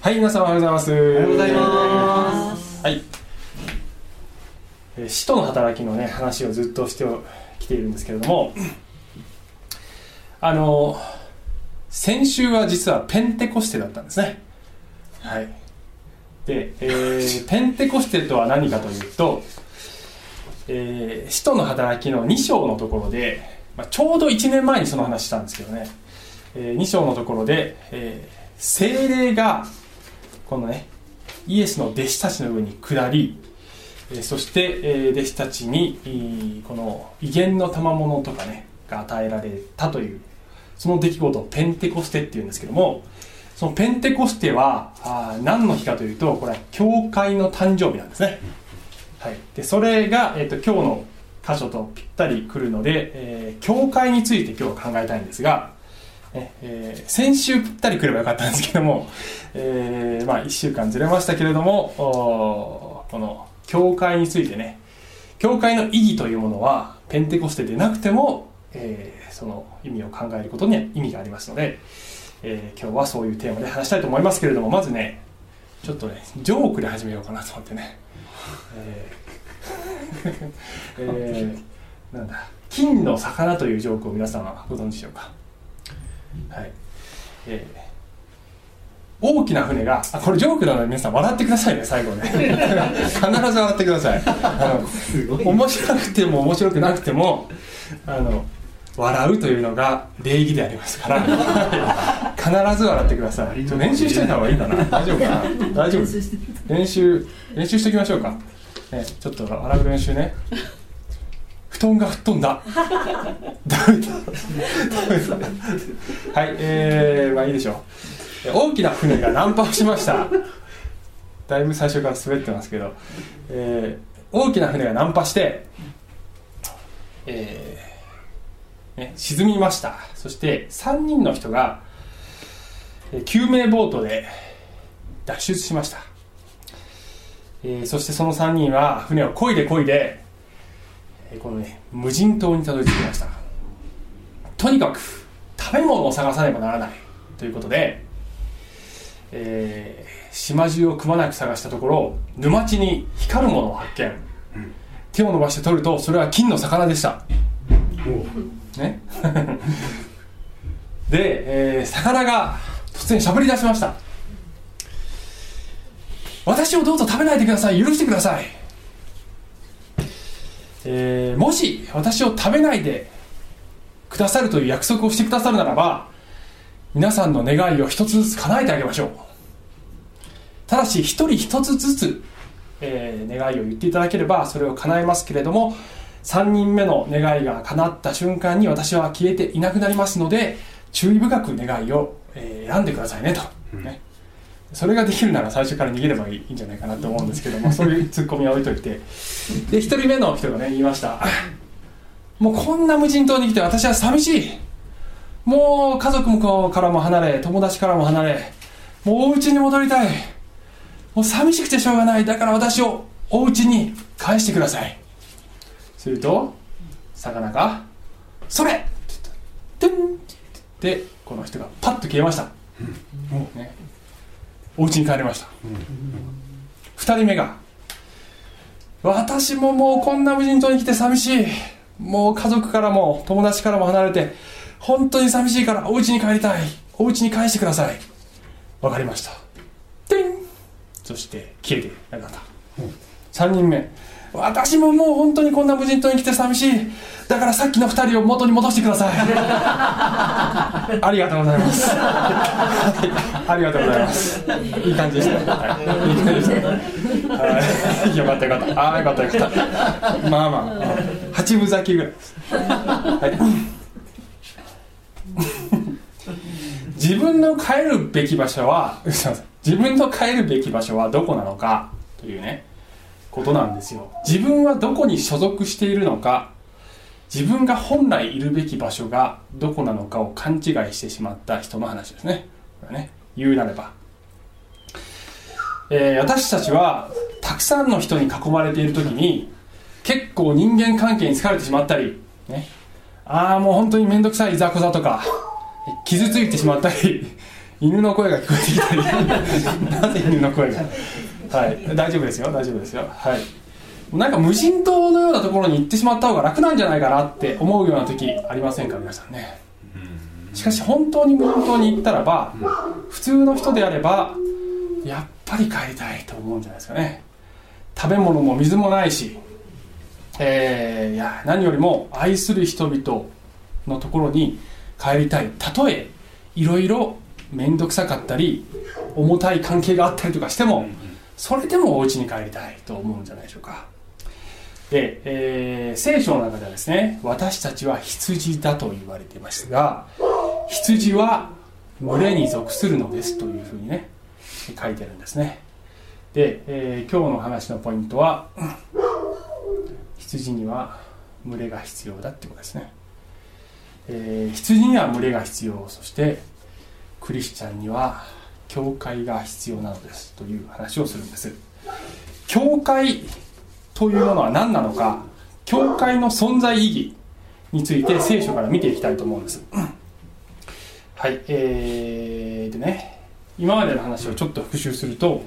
はい皆さんおはようございます。おはようございます。はい。えー使徒の働きのね話をずっとしてきているんですけれどもあの先週は実はペンテコステだったんですね。はい。で、えー ペンテコステとは何かというと、えー使徒の働きの2章のところで、まあ、ちょうど1年前にその話したんですけどね、え2章のところで、えー精霊がこのねイエスの弟子たちの上に下り、そして、弟子たちにこの威厳の賜物とかねが与えられたというその出来事をペンテコステっていうんですけどもそのペンテコステは何の日かというとこれは教会の誕生日なんですね、はい、でそれが、えー、と今日の箇所とぴったりくるので、えー教会について今日は考えたいんですが、えー先週ぴったり来ればよかったんですけども、えーまあ、1週間ずれましたけれどもこの教会についてね教会の意義というものはペンテコステでなくても、えーその意味を考えることには意味がありますので、えー今日はそういうテーマで話したいと思いますけれどもまずねちょっとねジョークで始めようかなと思ってね。えー えーなんだ金の魚というジョークを皆さんはご存知でしょうか？はい。えー大きな船があこれジョークなので皆さん笑ってくださいね最後ね。必ず笑ってください。あの面白くても面白くなくてもあの笑うというのが礼儀でありますから必ず笑ってください。ちょ練習しといた方がいいかな。大丈夫かな？大丈夫？練習練習しておきましょうか、ね、ちょっと笑う練習ね。布団が吹っ飛んだ。ダメだダメだはいえー、まあいいでしょう。大きな船が難破をしました。だいぶ最初から滑ってますけど、えー大きな船が難破して、えーね、沈みました。そして3人の人が救命ボートで脱出しました、えーそしてその3人は船を漕いで漕いで、このね無人島にたどり着きました。とにかく食べ物を探さねばならない。ということで、えー島中をくまなく探したところ沼地に光るものを発見、手を伸ばして取るとそれは金の魚でした。ね？で、えー魚が突然しゃぶり出しました。私をどうぞ食べないでください。許してください、えーもし私を食べないでくださるという約束をしてくださるならば皆さんの願いを一つずつ叶えてあげましょう。ただし一人一つずつ、えー願いを言っていただければそれを叶えますけれども3人目の願いが叶った瞬間に私は消えていなくなりますので注意深く願いを、えー選んでくださいねと、ねそれができるなら最初から逃げればいいんじゃないかなと思うんですけども そういうツッコミは置いといて。で1人目の人がね言いました。もうこんな無人島に来て私は寂しい。もう家族もからも離れ友達からも離れもうお家に戻りたい。もう寂しくてしょうがない。だから私をお家に返してください。すると魚が「それ!」ってこの人がパッと消えました、ね、お家に帰りました、二人目が「私ももうこんな無人島に来て寂しい。もう家族からも友達からも離れて本当に寂しいからお家に帰りたい。お家に帰してください。わかりました。そして消えてなくなった、3人目。私ももう本当にこんな無人島に来て寂しい。だからさっきの2人を元に戻してください。ありがとうございます。はい。ありがとうございます。いい感じでした。い、いい感じでした。ねはい。よかったよかった。ああよかったよかった。まあまあ。八分咲きぐらいです。はい。自分の帰るべき場所は自分の帰るべき場所はどこなのかというねことなんですよ。自分はどこに所属しているのか自分が本来いるべき場所がどこなのかを勘違いしてしまった人の話ですね。これね言うなれば、えー私たちはたくさんの人に囲まれている時に結構人間関係に疲れてしまったり、ね、ああもう本当に面倒くさいいざこざとか傷ついてしまったり犬の声が聞こえてきたり。なぜ犬の声が？はい。大丈夫ですよ。大丈夫ですよ。はい。なんか無人島のようなところに行ってしまった方が楽なんじゃないかなって思うような時ありませんか皆さんね。しかし本当に無人島に行ったらば普通の人であればやっぱり帰りたいと思うんじゃないですかね。食べ物も水もないし、えー、いや何よりも愛する人々のところに帰りたい。たとえいろいろ面倒くさかったり重たい関係があったりとかしてもそれでもお家に帰りたいと思うんじゃないでしょうか。で、えー、聖書の中ではですね私たちは羊だと言われていますが羊は群れに属するのですというふうにね書いてるんですね。で、えー、今日の話のポイントは羊には群れが必要だってことですね、えー、羊には群れが必要そしてクリスチャンには教会が必要なのですという話をするんです。教会というものは何なのか教会の存在意義について聖書から見ていきたいと思うんです。はいえー、でね今までの話をちょっと復習すると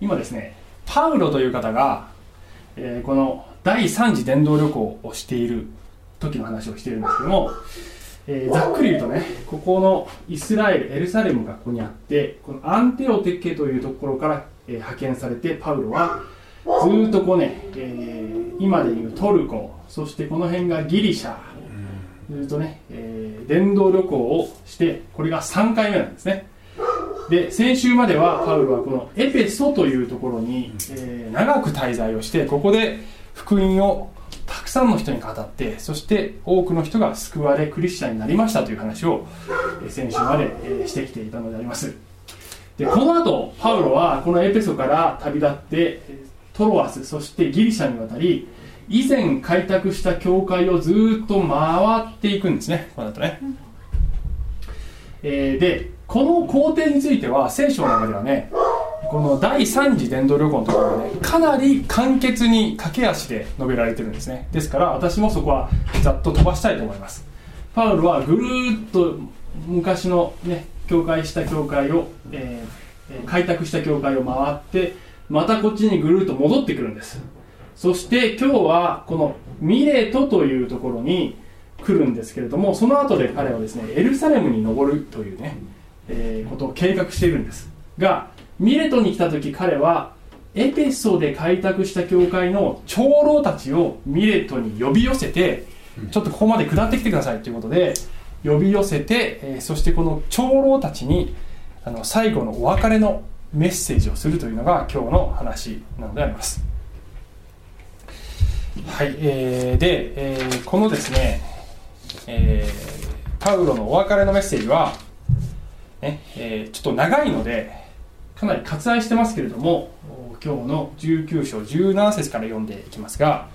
今ですねパウロという方が、えー、この第3次伝道旅行をしている時の話をしているんですけども、えー、ざっくり言うとねここのイスラエルエルサレムがここにあってこのアンテオテッケというところから、えー、派遣されてパウロはずっとこうね、えー、今でいうトルコそしてこの辺がギリシャずっとね、えー、伝道旅行をしてこれが3回目なんですね。で先週まではパウロはこのエペソというところに、えー、長く滞在をしてここで福音をたくさんの人に語ってそして多くの人が救われクリスチャンになりましたという話を、先週まで、してきていたのであります。でこの後パウロはこのエペソから旅立ってトロアスそしてギリシャに渡り以前開拓した教会をずっと回っていくんですねこの後ね、えー、でこの工程については聖書の中ではねこの第3次伝道旅行のところはねかなり簡潔に駆け足で述べられてるんですね。ですから私もそこはざっと飛ばしたいと思います。パウロはぐるっと昔のね教会した教会を、えー、開拓した教会を回ってまたこっちにぐるっと戻ってくるんです。そして今日はこのミレトというところに来るんですけれどもその後で彼はですねエルサレムに登るというね、えー、ことを計画しているんです。がミレトに来た時彼はエペソで開拓した教会の長老たちをミレトに呼び寄せてちょっとここまで下ってきてくださいということで呼び寄せて、えー、そしてこの長老たちにあの最後のお別れのメッセージをするというのが今日の話なのであります。はい、えー、で、えー、このですね、えー、パウロのお別れのメッセージは、ねえー、ちょっと長いのでかなり割愛してますけれども今日の19章17節から読んでいきますが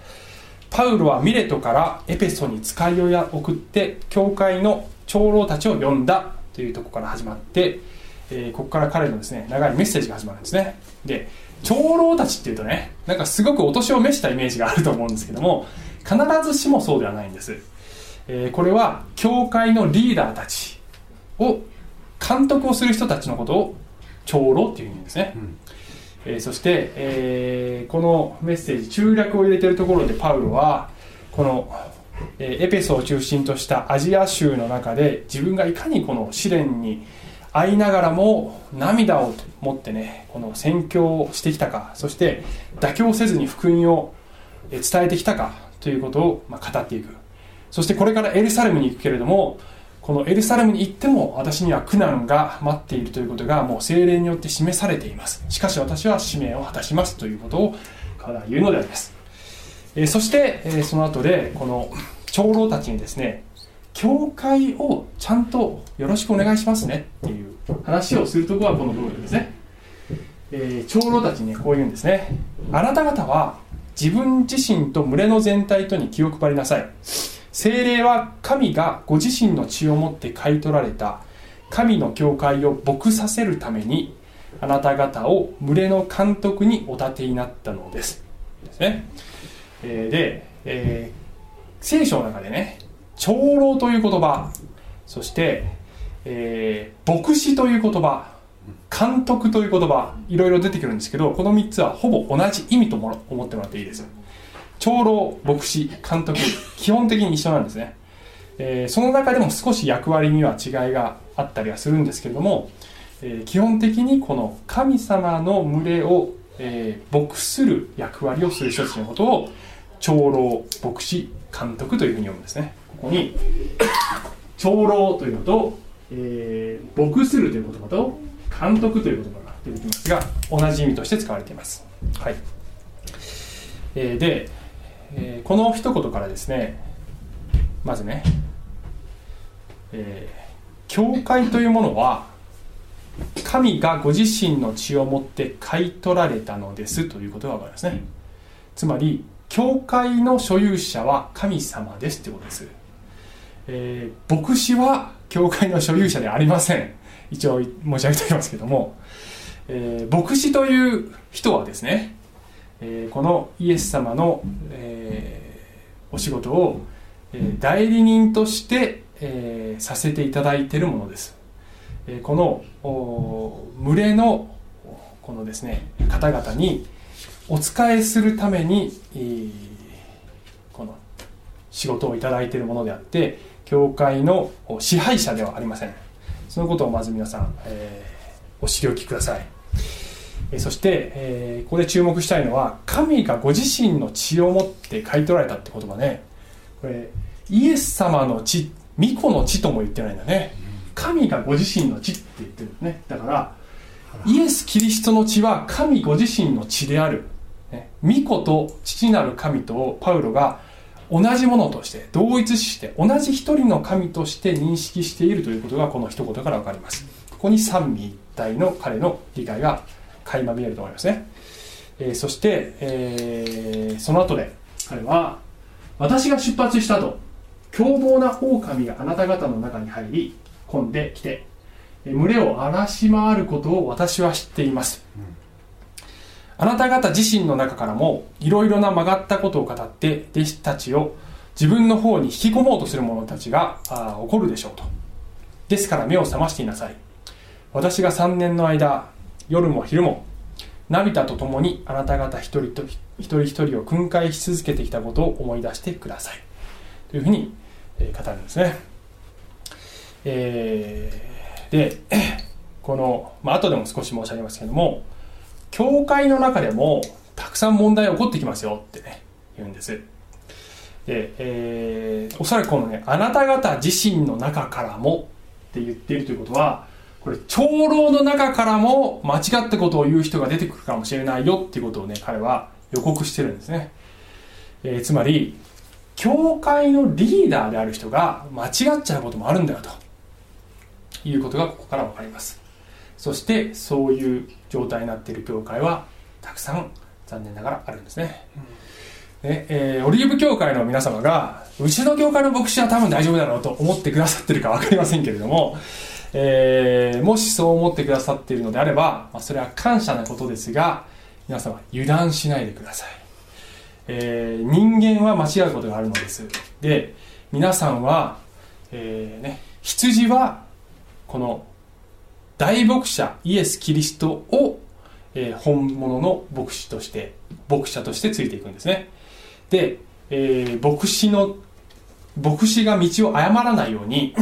パウロはミレトからエペソに使いを送って教会の長老たちを呼んだというとこから始まって、えー、ここから彼のですね長いメッセージが始まるんですね。で長老たちっていうとねなんかすごくお年を召したイメージがあると思うんですけども必ずしもそうではないんです、えー、これは教会のリーダーたちを監督をする人たちのことを長老っていう意味ですね、うん、えー、そして、えー、このメッセージ中略を入れてるところでパウロはこのエペソを中心としたアジア州の中で自分がいかにこの試練に会いながらも涙を持ってねこの宣教をしてきたかそして妥協せずに福音を伝えてきたかということをま語っていく。そしてこれからエルサレムに行くけれどもこのエルサレムに行っても私には苦難が待っているということがもう精霊によって示されています。しかし私は使命を果たしますということを彼は言うのであります、えそして、えその後でこの長老たちにですね教会をちゃんとよろしくお願いしますねっていう話をするところはこの部分ですね、えー、長老たちにこう言うんですね。あなた方は自分自身と群れの全体とに気を配りなさい。精霊は神がご自身の血をもって買い取られた。神の教会を牧させるためにあなた方を群れの監督にお立てになったのです。ですね、えー、で、えー、聖書の中でね長老という言葉そして、えー牧師という言葉監督という言葉いろいろ出てくるんですけどこの3つはほぼ同じ意味と思ってもらっていいです。長老牧師監督基本的に一緒なんですね、えーその中でも少し役割には違いがあったりはするんですけれども、えー基本的にこの神様の群れを、えー牧する役割をする人たちのことを長老牧師監督というふうに読むんですね。ここに長老というのと、えー牧するという言葉と監督という言葉が出てきますが同じ意味として使われています、はい。えーで、えーこの一言からですねまずね、えー教会というものは神がご自身の血をもって買い取られたのですということが分かりますね。つまり教会の所有者は神様ですということです、えー牧師は教会の所有者ではありません。一応申し上げておきますけども、えー牧師という人はですね、えこのイエス様の、えお仕事を、え代理人として、えさせていただいているものです、えこの群れのこのですね方々にお仕えするために、この仕事をいただいているものであって教会の支配者ではありません。そのことをまず皆さん、えお知りおきください。そして、えーここで注目したいのは神がご自身の血をもって買い取られたって言葉ね。これイエス様の血巫女の血とも言ってないんだね。神がご自身の血って言ってるね。だからイエス・キリストの血は神ご自身の血である。ね。巫女と父なる神とパウロが同じものとして同一視して同じ一人の神として認識しているということがこの一言から分かります。ここに三位一体の彼の理解が垣間見えると思いますね、えーそして、えーその後で彼は私が出発した後凶暴な狼があなた方の中に入り込んできてえー群れを荒らし回ることを私は知っています、あなた方自身の中からもいろいろな曲がったことを語って弟子たちを自分の方に引き込もうとする者たちがあー起こるでしょうと。ですから目を覚ましていなさい。私が3年の間夜も昼も涙とともにあなた方一人と一人一人を訓戒し続けてきたことを思い出してください。というふうに、え語るんですね、えーで この、まあ後でも少し申し上げますけども教会の中でもたくさん問題起こってきますよってね言うんです。で、えーおそらくこのねあなた方自身の中からもって言っているということはこれ長老の中からも間違ったことを言う人が出てくるかもしれないよっていうことをね彼は予告してるんですね、えーつまり教会のリーダーである人が間違っちゃうこともあるんだよと。いうことがここから分かります。そしてそういう状態になっている教会はたくさん残念ながらあるんですね、ねえーオリーブ教会の皆様がうちの教会の牧師は多分大丈夫だろうと思ってくださってるか分かりませんけれども、えーもしそう思ってくださっているのであれば、まあ、それは感謝なことですが皆様油断しないでください、えー人間は間違うことがあるのです。で皆さんは、えーね、羊はこの大牧者イエス・キリストを、えー本物の牧師として牧者としてついていくんですね。で、え牧師の牧師が道を誤らないように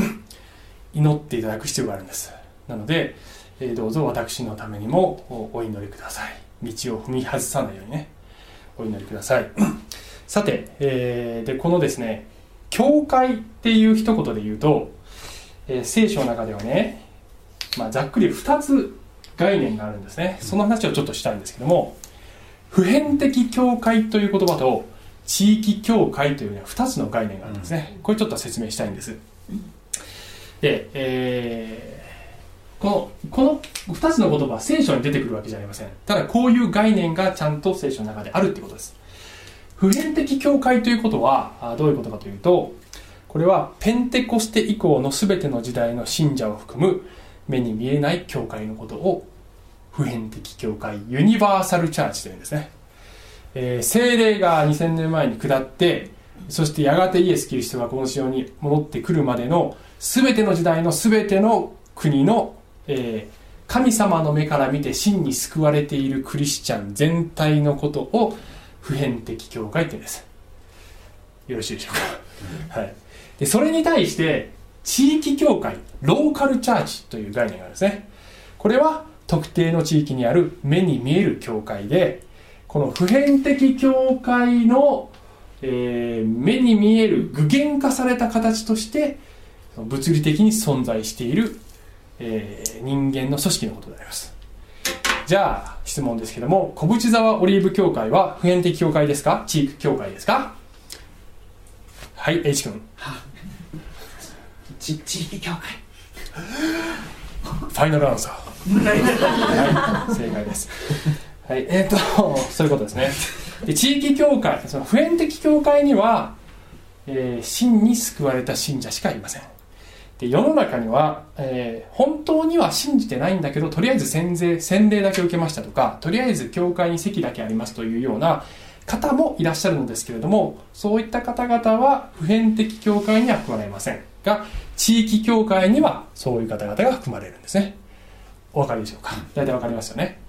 祈っていただく必要があるんです。なので、えーどうぞ私のためにもお祈りください。道を踏み外さないようにね。お祈りください。さて、えーでこのですね教会っていう一言で言うと、えー聖書の中ではね、まあ、ざっくり2つ概念があるんですね。その話をちょっとしたいんですけども普遍的教会という言葉と地域教会という、ね、2つの概念があるんですね、これちょっと説明したいんです。で、えーこのこの2つの言葉は聖書に出てくるわけじゃありません。ただこういう概念がちゃんと聖書の中であるってことです。普遍的教会ということはどういうことかというとこれはペンテコステ以降の全ての時代の信者を含む目に見えない教会のことを普遍的教会ユニバーサルチャーチというんですね、えー聖霊が2000年前に下ってそしてやがてイエス・キリストがこの地上に戻ってくるまでの全ての時代の全ての国の、えー、神様の目から見て真に救われているクリスチャン全体のことを普遍的教会って言うんです。よろしいでしょうか、はい、でそれに対して地域教会ローカルチャーチという概念があるんですね。これは特定の地域にある目に見える教会でこの普遍的教会の、えー、目に見える具現化された形として物理的に存在している、えー、人間の組織のことであります。じゃあ質問ですけども小淵沢オリーブ教会は普遍的教会ですか？地域教会ですか？はい H 君。地域教会。ファイナルアンサー。はい正解です。はいえっ、ー、とそういうことですね。で地域教会その普遍的教会には、えー、真に救われた信者しかいませんで世の中には、えー、本当には信じてないんだけどとりあえず洗礼洗礼だけ受けましたとかとりあえず教会に席だけありますというような方もいらっしゃるのですけれどもそういった方々は普遍的教会には含まれません。が地域教会にはそういう方々が含まれるんですね。お分かりでしょうか？大体分かりますよね、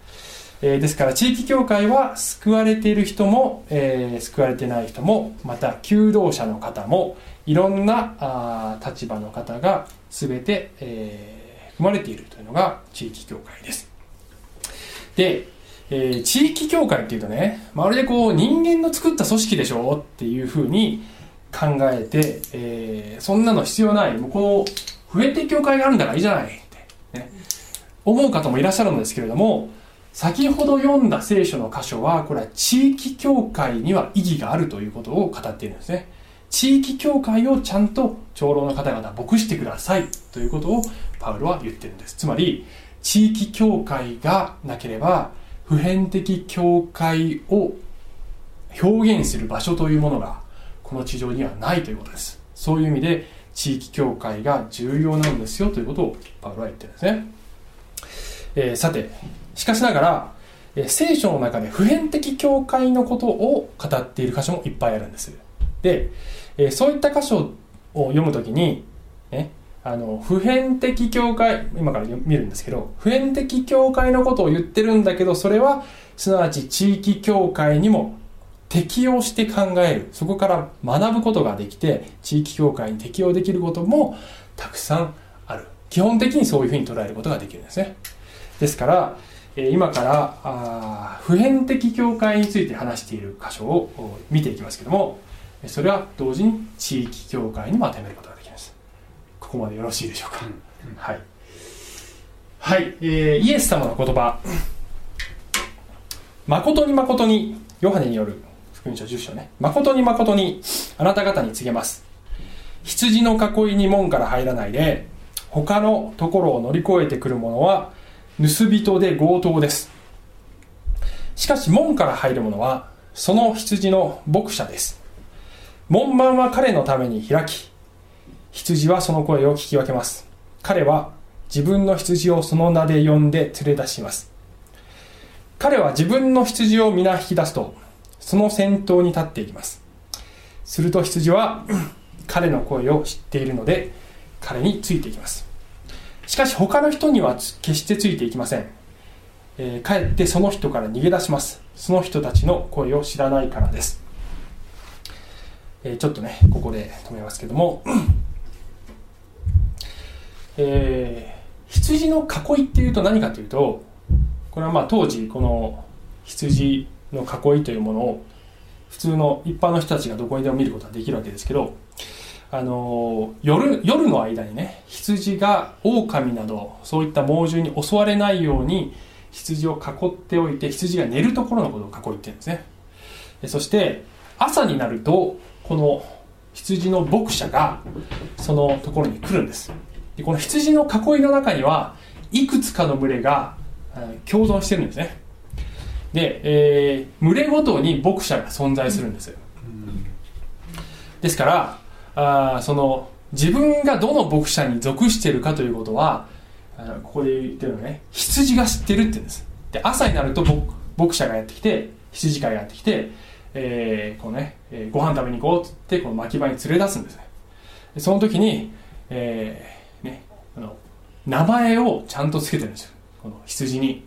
えー、ですから地域教会は救われている人も、えー、救われてない人もまた求道者の方もいろんなあ立場の方が全て、えー、含まれているというのが地域教会です。で、えー、地域教会っていうとねまるでこう人間の作った組織でしょっていうふうに考えて、えー、そんなの必要ない。もうこの増えて教会があるんだからいいじゃないって、ね、思う方もいらっしゃるんですけれども先ほど読んだ聖書の箇所はこれは地域教会には意義があるということを語っているんですね。地域教会をちゃんと長老の方々牧してくださいということをパウロは言ってるんです。つまり地域教会がなければ普遍的教会を表現する場所というものがこの地上にはないということです。そういう意味で地域教会が重要なんですよということをパウロは言ってるんですね、えー、さてしかしながら、えー、聖書の中で普遍的教会のことを語っている箇所もいっぱいあるんです。で、えー、そういった箇所を読むときに、ね、あの普遍的教会今から見るんですけど普遍的教会のことを言ってるんだけどそれはすなわち地域教会にも適用して考える。そこから学ぶことができて地域協会に適用できることもたくさんある。基本的にそういうふうに捉えることができるんですね。ですから今からあ普遍的教会について話している箇所を見ていきますけどもそれは同時に地域教会にも当てはめることができます。ここまでよろしいでしょうか、うん、はい。はい、えー、イエス様の言葉。誠に誠にヨハネによる福音書10章ね。誠に誠にあなた方に告げます。羊の囲いに門から入らないで他のところを乗り越えてくる者は盗人で強盗です。しかし門から入る者はその羊の牧者です門番は彼のために開き羊はその声を聞き分けます。彼は自分の羊をその名で呼んで連れ出します。彼は自分の羊を皆引き出すとその先頭に立っていきます。すると羊は 彼の声を知っているので彼についていきます。しかし他の人には決してついていきません、えー、かえってその人から逃げ出します。その人たちの声を知らないからです、え、ちょっとねここで止めますけども、えー、羊の囲いっていうと何かというとこれはまあ当時この羊の囲いというものを普通の一般の人たちがどこにでも見ることができるわけですけどあの夜夜の間にね羊が狼などそういった猛獣に襲われないように羊を囲っておいて羊が寝るところのことを囲いってるんですね。そして朝になるとこの羊の牧者がそのところに来るんです。でこの羊の囲いの中にはいくつかの群れが共存してるんですね。で、えー、群れごとに牧者が存在するんです、ですからあその自分がどの牧者に属しているかということはここで言ってるのね羊が知ってるって言うんです。で朝になると牧者がやってきて羊飼いがやってきて、えーこうねえー、ご飯食べに行こうってこの牧場に連れ出すんですね。その時に、えーね、あの名前をちゃんとつけてるんですよ。この羊に。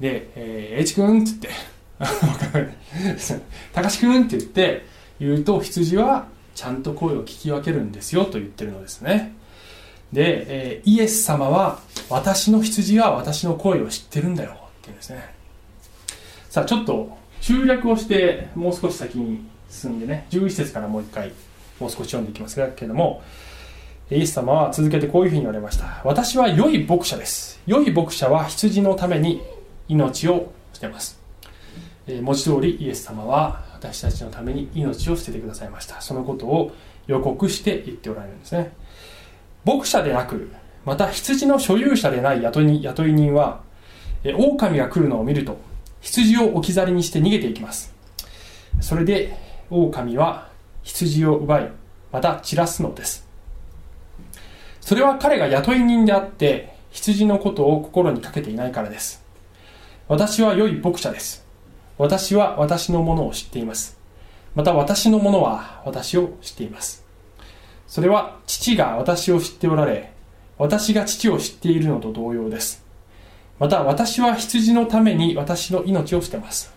で「えー、H 君」っつって「たかし君」って言って言うと羊はちゃんと声を聞き分けるんですよと言ってるのですね。で、えー、イエス様は私の羊は私の声を知ってるんだよって言うんですね。さあちょっと集約をしてもう少し先に進んでね11節からもう一回もう少し読んでいきますけれどもイエス様は続けてこういうふうに言われました。私は良い牧者です。良い牧者は羊のために命を捨てます、えー、文字通りイエス様は私たちのために命を捨ててくださいました。そのことを予告して言っておられるんですね。牧者でなくまた羊の所有者でない雇い雇い人は狼が来るのを見ると羊を置き去りにして逃げていきます。それで狼は羊を奪いまた散らすのです。それは彼が雇い人であって羊のことを心にかけていないからです。私は良い牧者です。私は私のものを知っています。また私のものは私を知っています。それは父が私を知っておられ私が父を知っているのと同様です。また私は羊のために私の命を捨てます。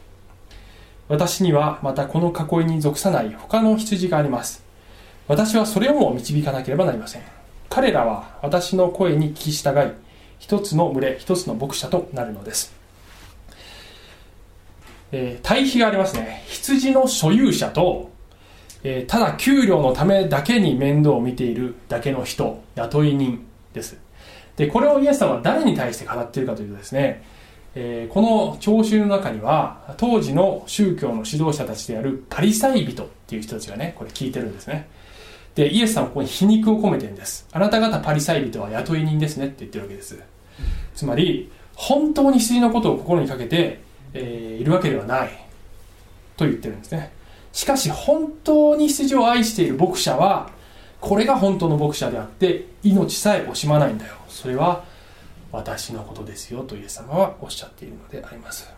私にはまたこの囲いに属さない他の羊があります。私はそれをも導かなければなりません。彼らは私の声に聞き従い一つの群れ一つの牧者となるのです、えー、対比がありますね。羊の所有者と、えー、ただ給料のためだけに面倒を見ているだけの人雇い人です。でこれをイエス様は誰に対して語っているかというとですねえー、この聴衆の中には当時の宗教の指導者たちであるパリサイ人っていう人たちがねこれ聞いてるんですね。でイエスさんはここに皮肉を込めてるんです。あなた方パリサイ人は雇い人ですねって言ってるわけです。つまり本当に羊のことを心にかけて、えー、いるわけではない。と言ってるんですね。しかし本当に羊を愛している牧者はこれが本当の牧者であって命さえ惜しまないんだよ。それは私のことですよとイエス様はおっしゃっているのであります、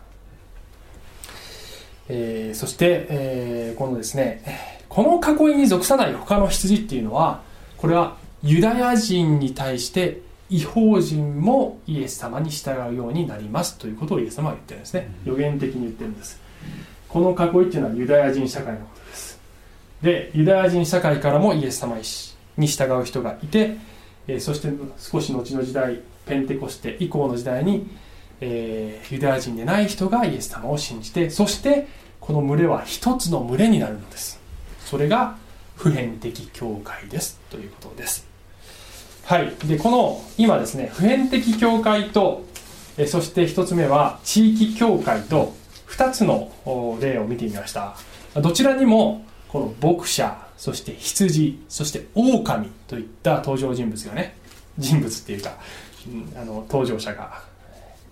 えー、そして、えー、このですね。この囲いに属さない他の羊っていうのはこれはユダヤ人に対して違法人もイエス様に従うようになりますということをイエス様は言ってるんですね。予言的に言ってるんです。この囲いっていうのはユダヤ人社会のことでユダヤ人社会からもイエス様に従う人がいてそして少し後の時代ペンテコステ以降の時代に、え、ユダヤ人でない人がイエス様を信じてそしてこの群れは一つの群れになるのです。それが普遍的教会ですということです。はい。でこの今ですね普遍的教会とえそして一つ目は地域教会と2つの例を見てみました。どちらにもこの牧者そして羊そして狼といった登場人物がね人物っていうかあの登場者が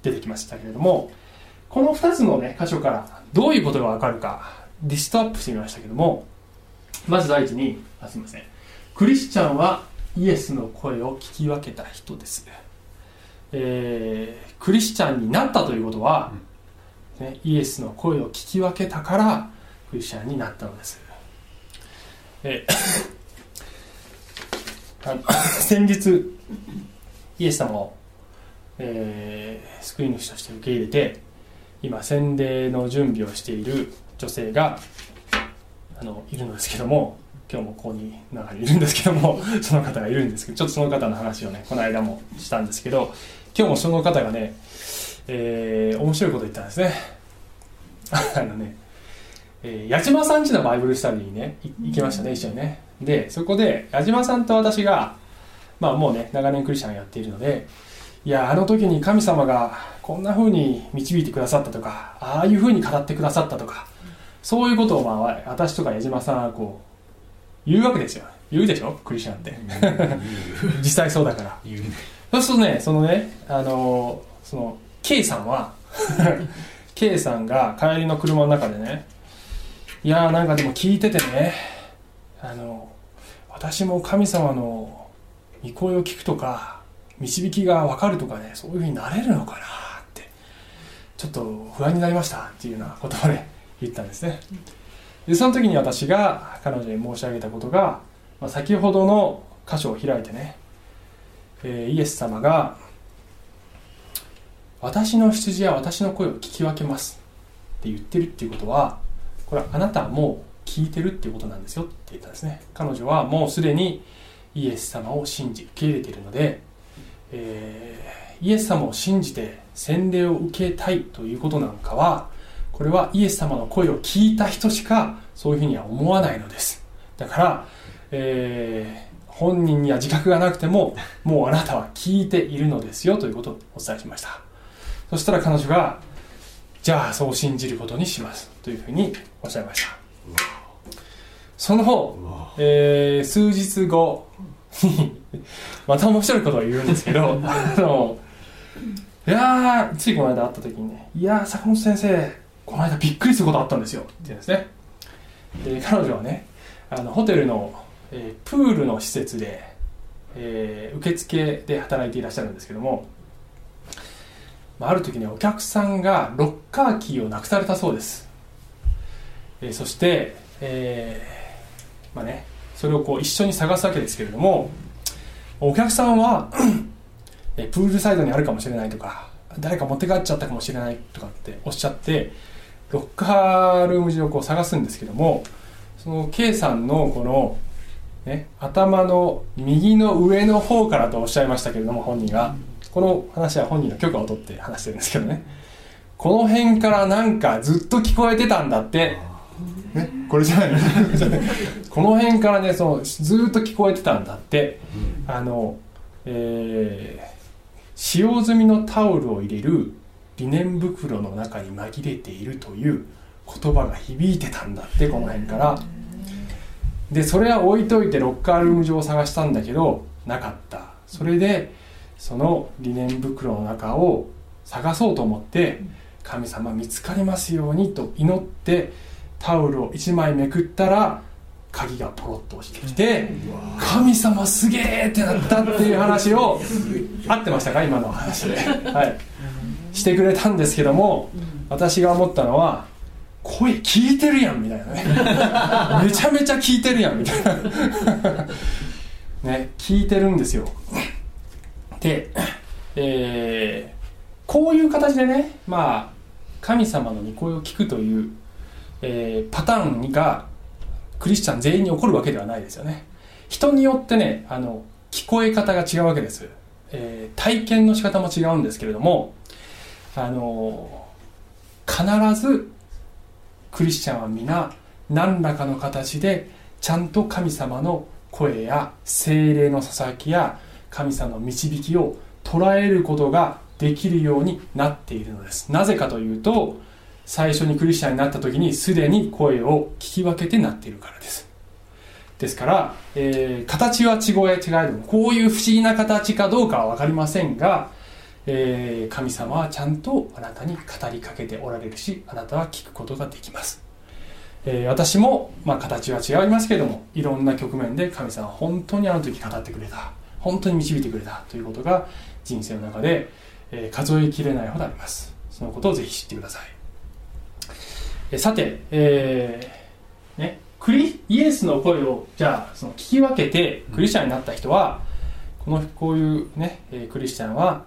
出てきましたけれどもこの2つの、ね、箇所からどういうことが分かるかリストアップしてみましたけどもまず第一にあすみません。クリスチャンはイエスの声を聞き分けた人です、えー、クリスチャンになったということは、ね、イエスの声を聞き分けたからクリスチャンになったのです、えー、あの 先日イエス様を、えー、救い主として受け入れて今洗礼の準備をしている女性があのいるのですけども今日もここに中にいるんですけども その方がいるんですけどちょっとその方の話をねこの間もしたんですけど今日もその方がね、えー、面白いこと言ったんですね。あのね、えー、矢島さんちのバイブルスタディにね行きましたね一緒にね。でそこで矢島さんと私がまあもうね長年クリスチャンやっているのでいやあの時に神様がこんな風に導いてくださったとかああいう風に語ってくださったとかそういうことをまあ私とか矢島さんはこう言うわけですよ。言うでしょ？クリスチャンって。実際そうだから。そうするとねそのねあのその K さんは K さんが帰りの車の中でねいやーなんかでも聞いててね。あの私も神様の御声を聞くとか導きが分かるとかねそういうふうになれるのかなってちょっと不安になりましたっていうようなことをね 言ったんですね。でその時に私が彼女に申し上げたことが、まあ、先ほどの箇所を開いてね、えーイエス様が「私の羊は私の声を聞き分けます」って言ってるっていうことはこれはあなたもう聞いてるっていうことなんですよって言ったんですね。彼女はもうすでにイエス様を信じ受け入れているので、えーイエス様を信じて洗礼を受けたいということなんかはこれはイエス様の声を聞いた人しかそういうふうには思わないのです。だから、えー本人には自覚がなくてももうあなたは聞いているのですよということをお伝えしました。そしたら彼女がじゃあそう信じることにします。というふうにおっしゃいました。その、えー数日後に また面白いことを言うんですけど あのいやーついこの間会った時にね「いやー坂本先生この間びっくりすることあったんですよ」って言うんですね。で彼女はねあのホテルの、えープールの施設で、えー受付で働いていらっしゃるんですけども、まあ、ある時にお客さんがロッカーキーをなくされたそうです、えーそして、えーまあね、それをこう一緒に探すわけですけれどもお客さんは えプールサイドにあるかもしれないとか誰か持って帰っちゃったかもしれないとかっておっしゃってロッカールーム上をこう探すんですけどもその K さんのこの、ね、頭の右の上の方からとおっしゃいましたけれども本人がこの話は本人の許可を取って話してるんですけどね。この辺からなんかずっと聞こえてたんだってね、これじゃないこの辺からねそのずっと聞こえてたんだって。あの、えー使用済みのタオルを入れるリネン袋の中に紛れているという言葉が響いてたんだってこの辺から。でそれは置いといてロッカールーム上を探したんだけどなかった。それでそのリネン袋の中を探そうと思って神様見つかりますようにと祈ってタオルを1枚めくったら鍵がポロッと落ちてきて神様すげえってなったっていう話を合ってましたか？今の話で、はい、してくれたんですけども私が思ったのは声聞いてるやんみたいなね。めちゃめちゃ聞いてるやんみたいな。ね聞いてるんですよ。で、えーこういう形でねまあ神様の御声を聞くという、えーパターンがクリスチャン全員に起こるわけではないですよね。人によってねあの聞こえ方が違うわけです、えー体験の仕方も違うんですけれどもあの必ずクリスチャンは皆何らかの形でちゃんと神様の声や精霊のささきや神様の導きを捉えることができるようになっているのです。なぜかというと最初にクリスチャンになった時にすでに声を聞き分けてなっているからです。ですから、えー形は違え違えどもこういう不思議な形かどうかは分かりませんが、えー神様はちゃんとあなたに語りかけておられるしあなたは聞くことができます、えー私も、まあ、形は違いますけどもいろんな局面で神様は本当にあの時語ってくれた本当に導いてくれたということが人生の中で、え数えきれないほどあります。そのことをぜひ知ってください。さて、えーね、クリイエスの声をじゃあその聞き分けてクリスチャンになった人はこのこういう、ねえークリスチャンは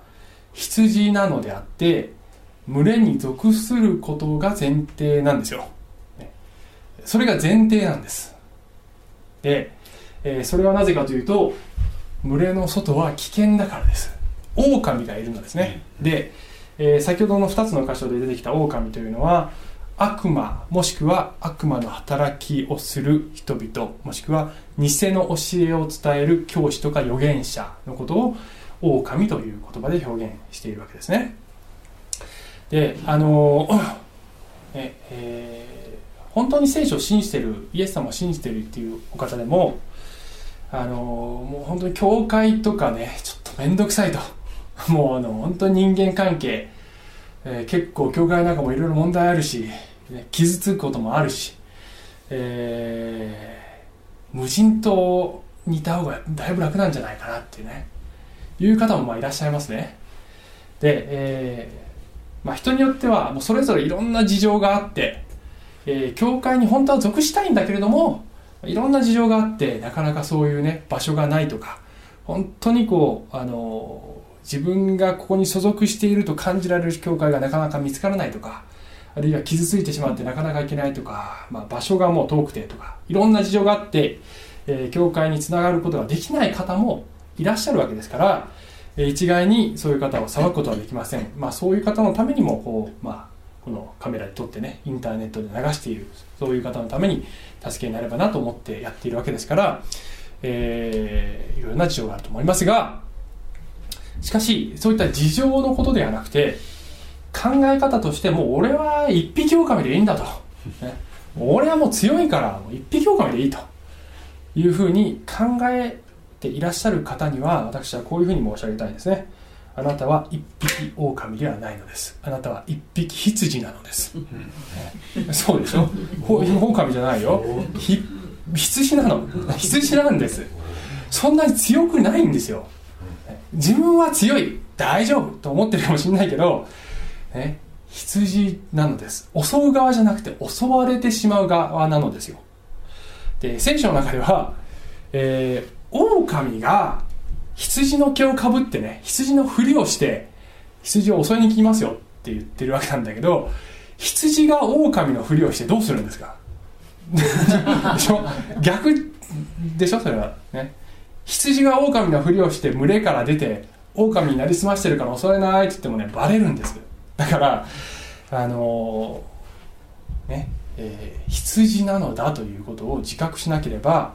羊なのであって群れに属することが前提なんですよ、ね。それが前提なんです。で、えーそれはなぜかというと群れの外は危険だからです。狼がいるのですね。で、えー先ほどの2つの箇所で出てきた狼というのは悪魔もしくは悪魔の働きをする人々もしくは偽の教えを伝える教師とか預言者のことを狼という言葉で表現しているわけですね。であの ねえー本当に聖書を信じてるイエス様を信じてるっていうお方でもあのもう本当に教会とかねちょっと面倒くさいと。もうあの本当に人間関係、えー結構教会なんかもいろいろ問題あるし、ね傷つくこともあるし、えー無人島にいた方がだいぶ楽なんじゃないかなっていうねいう方もまあいらっしゃいますね。で、えーまあ、人によってはもうそれぞれいろんな事情があって、え教会に本当は属したいんだけれどもいろんな事情があってなかなかそういうね場所がないとか本当にこうあの自分がここに所属していると感じられる教会がなかなか見つからないとかあるいは傷ついてしまってなかなか行けないとか、まあ、場所がもう遠くてとかいろんな事情があって、えー、教会につながることができない方もいらっしゃるわけですから、えー、一概にそういう方を裁くことはできません、まあ、そういう方のためにもこう、まあ、このカメラで撮ってねインターネットで流しているそういう方のために助けになればなと思ってやっているわけですから、えー、いろいろな事情があると思いますがしかしそういった事情のことではなくて考え方としても俺は一匹狼でいいんだと、俺はもう強いから一匹狼でいいと。いうふうに考えていらっしゃる方には私はこういうふうに申し上げたいですね。あなたは一匹狼ではないのです。あなたは一匹羊なのです、そうでしょ？狼じゃないよ。羊なの。羊なんです。そんなに強くないんですよ。自分は強い大丈夫と思ってるかもしれないけど、ね、羊なのです。襲う側じゃなくて襲われてしまう側なのですよ。で聖書の中では、えー、狼が羊の毛をかぶってね羊のふりをして羊を襲いに来ますよって言ってるわけなんだけど羊が狼のふりをしてどうするんですか？でしょ？逆でしょ？それは。ね。羊が狼のふりをして群れから出て狼になりすましてるから襲えないって言ってもねバレるんです。だからあのー、ねえー、羊なのだということを自覚しなければ、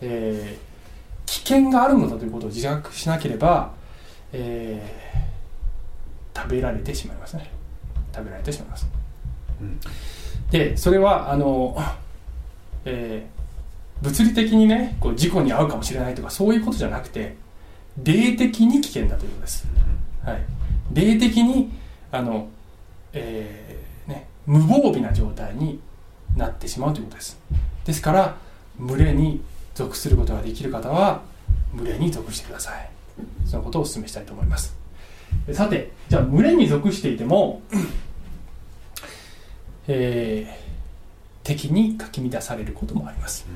えー、危険があるのだということを自覚しなければ、えー、食べられてしまいますね。食べられてしまいます、うん、でそれはあの、えー、物理的にねこう事故に遭うかもしれないとかそういうことじゃなくて霊的に危険だということです、はい、霊的にあの、えーね、無防備な状態になってしまうということです。ですから群れに属することができる方は群れに属してください。そのことをお勧めしたいと思います。さてじゃあ群れに属していても、えー、敵にかき乱されることもあります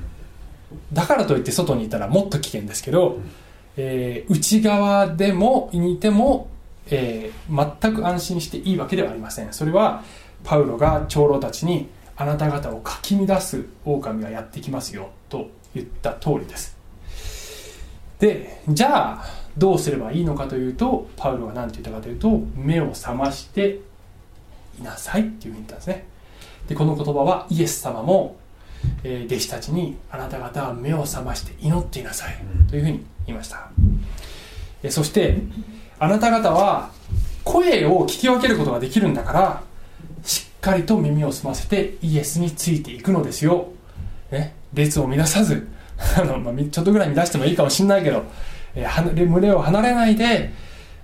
だからといって外にいたらもっと危険ですけど、えー、内側でもいても、えー、全く安心していいわけではありません。それはパウロが長老たちにあなた方をかき乱す狼がやってきますよと言った通りです。でじゃあどうすればいいのかというとパウロは何て言ったかというと目を覚ましていなさいっていうふうに言ったんですね。でこの言葉はイエス様も、えー、弟子たちにあなた方は目を覚まして祈っていなさいというふうに言いました、えそしてあなた方は声を聞き分けることができるんだからしっかりと耳を澄ませてイエスについていくのですよ、ね、列を乱さず あの、まあ、ちょっとぐらい乱してもいいかもしれないけど、えー、群れを離れないで、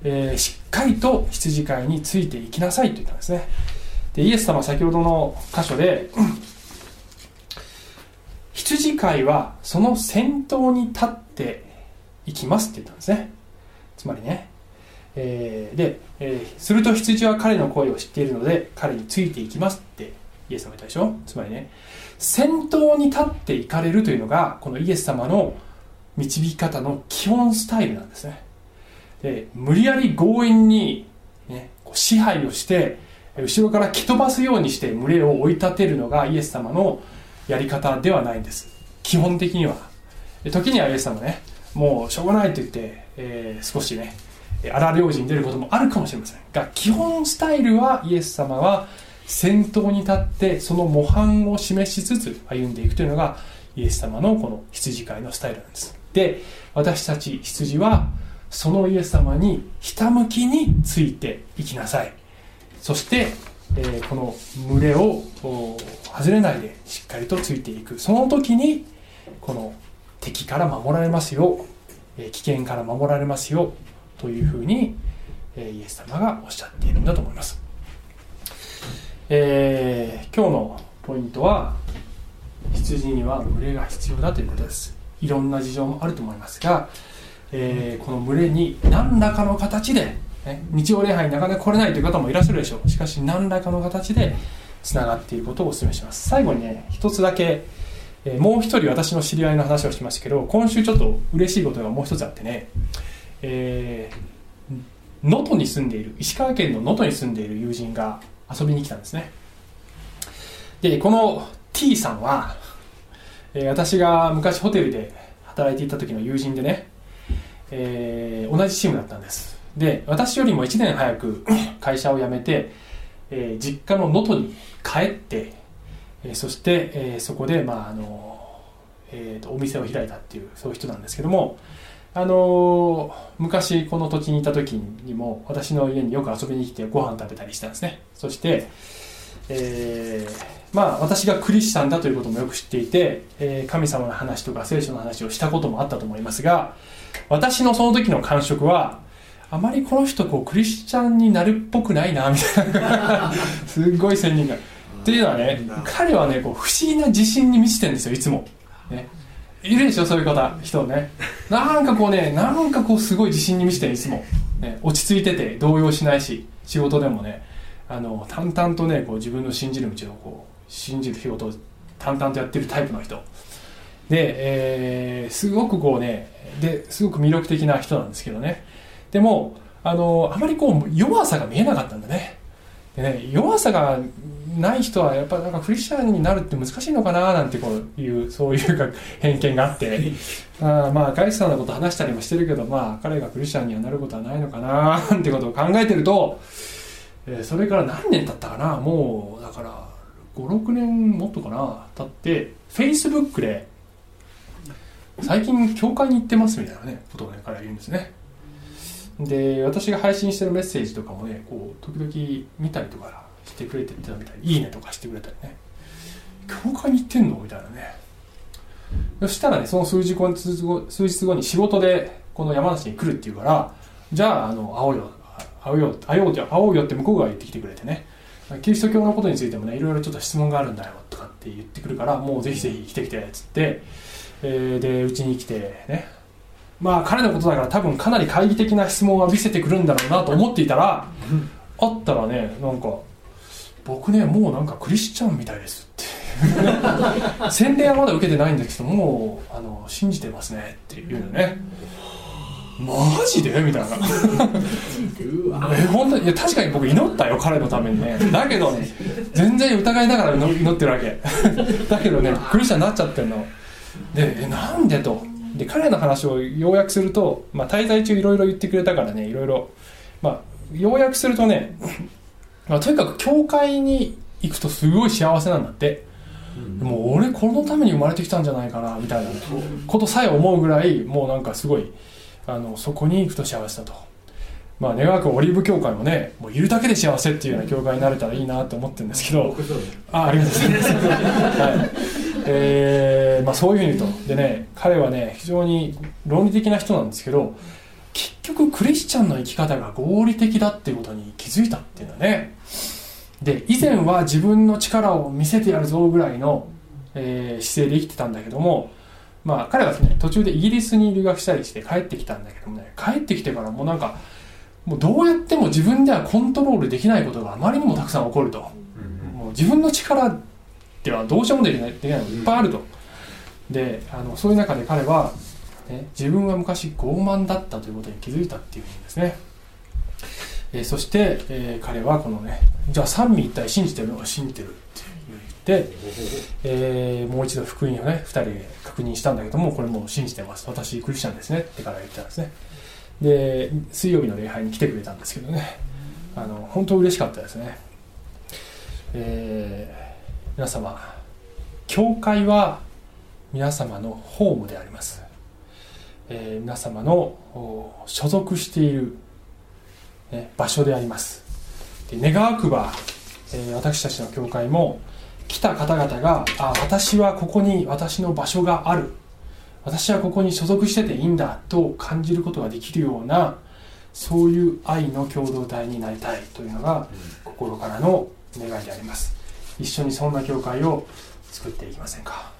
えー、しっかりと羊飼いについていきなさいと言ったんですね。でイエス様は先ほどの箇所で、羊飼いはその先頭に立っていきますって言ったんですね。つまりね、えー、で、えー、すると羊は彼の声を知っているので彼についていきますってイエス様言ったでしょ？つまりね。先頭に立っていかれるというのがこのイエス様の導き方の基本スタイルなんですね。で無理やり強引に、ね、支配をして後ろから蹴飛ばすようにして群れを追い立てるのがイエス様のやり方ではないんです。基本的には。時にはイエス様ねもうしょうがないと言って、えー、少しね荒領事に出ることもあるかもしれません。が基本スタイルはイエス様は先頭に立ってその模範を示しつつ歩んでいくというのがイエス様のこの羊飼いのスタイルなんです。で私たち羊はそのイエス様にひたむきについていきなさい。そして、えー、この群れを外れないでしっかりとついていく。その時にこの敵から守られますよ、えー、危険から守られますよ。というふうに、えー、イエス様がおっしゃっているんだと思います。え、今日のポイントは羊には群れが必要だということです。いろんな事情もあると思いますが、えー、この群れに何らかの形で、日曜礼拝になかなか来れないという方もいらっしゃるでしょう。しかし何らかの形でつながっていることをお勧めします。最後にね一つだけ、えーもう一人私の知り合いの話をしましたけど今週ちょっと嬉しいことがもう一つあってね。えー能登、に住んでいる石川県の能登に住んでいる友人が遊びに来たんですね。でこの T さんは、えー私が昔ホテルで働いていた時の友人でね、えー同じチームだったんです。で私よりも1年早く会社を辞めて、えー実家の能登に帰って、えーそして、えーそこで、まああのえーとお店を開いたっていうそういう人なんですけどもあの昔この土地にいた時にも私の家によく遊びに来てご飯食べたりしたんですね。そして、えーまあ私がクリスチャンだということもよく知っていて、え神様の話とか聖書の話をしたこともあったと思いますが私のその時の感触はあまりこの人こうクリスチャンになるっぽくないなみたいな。すっごい仙人が。っていうのはね彼はねこう不思議な自信に満ちてるんですよいつも、ね、いるでしょそういう方人ね。なんかこうねなんかこうすごい自信に満ちてるいつも、ね、落ち着いてて動揺しないし仕事でもね。あの淡々とねこう自分の信じる道をこう信じる仕事を淡々とやってるタイプの人。で、えーすごくこうねですごく魅力的な人なんですけどねでもあのあまりこう弱さが見えなかったんだね。でね弱さがない人はやっぱなんかクリスチャンになるって難しいのかななんてこういうそういうか偏見があって。あーまあガイスさんのこと話したりもしてるけどまあ彼がクリスチャンにはなることはないのかななんてことを考えてると、えーそれから何年経ったかな？もうだから56年もっとかな経ってフェイスブックで最近教会に行ってますみたいなねことをね彼は言うんですねで私が配信してるメッセージとかもねこう時々見たりとかしてくれてたみたいいいねとかしてくれたりね。教会に行ってんのみたいなね。そしたらねその数日後数日後数日後に仕事でこの山梨に来るっていうからじゃああの会おうよ。会おうよ。会おうよ会おうよって向こうが言ってきてくれてね。キリスト教のことについてもねいろいろちょっと質問があるんだよとかって言ってくるからもうぜひぜひ来てきてっつって、えーでうちに来てね。まあ彼のことだから多分かなり懐疑的な質問は見せてくるんだろうなと思っていたらあったらねなんか僕ねもうなんかクリスチャンみたいですって。洗礼はまだ受けてないんですけどもうあの信じてますねっていうのね。マジで？みたいな。え本当に？いや確かに僕祈ったよ彼のためにね。だけどね全然疑いながら祈祈ってるわけ。だけどねクリスチャンになっちゃってるの。でえなんでとで彼の話を要約すると、まあ、滞在中いろいろ言ってくれたからねいろいろ。まあ要約するとね、まあ、とにかく教会に行くとすごい幸せなんだって。もう俺このために生まれてきたんじゃないかなみたいなことさえ思うぐらいもうなんかすごいあのそこに行くと幸せだと。まあ願わくオリーブ教会もねもういるだけで幸せっていうような教会になれたらいいなと思ってるんですけど。あありがとうございます、はいえーまあ、そういうふうに言うと。でね彼はね非常に論理的な人なんですけど結局クリスチャンの生き方が合理的だっていうことに気づいたっていうのはね。で以前は自分の力を見せてやるぞぐらいの、えー姿勢で生きてたんだけどもまあ彼はですね途中でイギリスに留学したりして帰ってきたんだけどもね帰ってきてからもうなんかもうどうやっても自分ではコントロールできないことがあまりにもたくさん起こると。もう自分の力ではどうしようもできないできないの。がいっぱいあると。であのそういう中で彼は、ね、自分は昔傲慢だったということに気づいたっていうんですね。えーそして、えー彼はこのねじゃあ三位一体信じてるのは信じてるって言って、えーもう一度福音をね2人で確認したんだけどもこれもう信じてます。私クリスチャンですね。ってから言ってたんですね。で水曜日の礼拝に来てくれたんですけどね。あの本当嬉しかったですね、えー皆様教会は皆様のホームであります、えー皆様のお所属している、ね場所であります。で願わくば、えー私たちの教会も来た方々があ私はここに私の場所がある。私はここに所属してていいんだと感じることができるようなそういう愛の共同体になりたいというのが心からの願いであります一緒にそんな教会を作っていきませんか。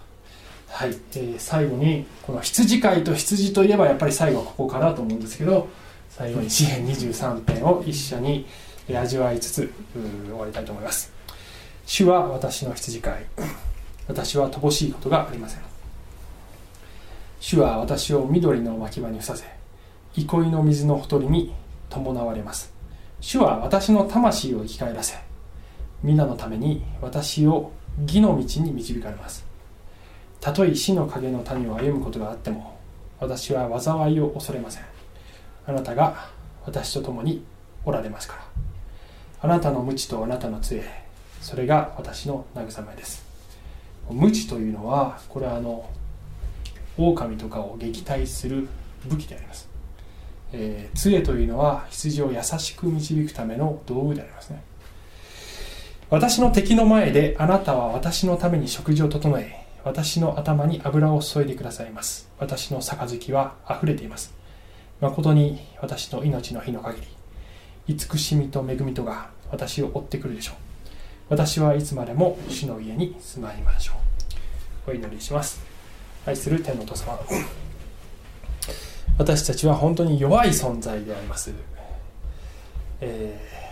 はい、えー最後にこの羊飼いと羊といえばやっぱり最後はここかなと思うんですけど最後に詩編23編を一緒に味わいつつ終わりたいと思います。主は私の羊飼い。私は乏しいことがありません。主は私を緑の牧場にふさせ憩いの水のほとりに伴われます。主は私の魂を生き返らせ皆のために私を義の道に導かれます。たとえ死の影の谷を歩むことがあっても私は災いを恐れません。あなたが私と共におられますから。あなたの無知とあなたの杖それが私の慰めです。無知というのはこれはあの狼とかを撃退する武器であります、えー、杖というのは羊を優しく導くための道具でありますね。私の敵の前であなたは私のために食事を整え私の頭に油を注いでくださいます。私の杯は溢れています。誠に私の命の日の限り慈しみと恵みとが私を追ってくるでしょう。私はいつまでも主の家に住まいましょう。お祈りします。愛する天のお父様。私たちは本当に弱い存在であります、えー、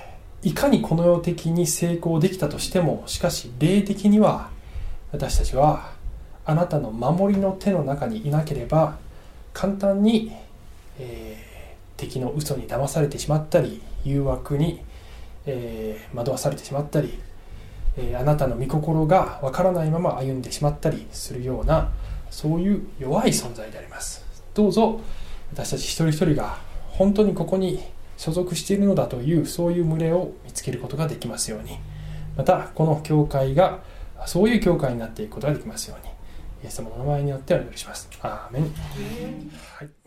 いかにこの世的に成功できたとしてもしかし霊的には私たちはあなたの守りの手の中にいなければ簡単に、えー、敵の嘘に騙されてしまったり誘惑に、えー、惑わされてしまったり、えー、あなたの御心がわからないまま歩んでしまったりするようなそういう弱い存在であります。どうぞ私たち一人一人が本当にここに所属しているのだというそういう群れを見つけることができますようにまたこの教会がそういう教会になっていくことができますようにイエス様の名前によってお祈りします。アーメン。はい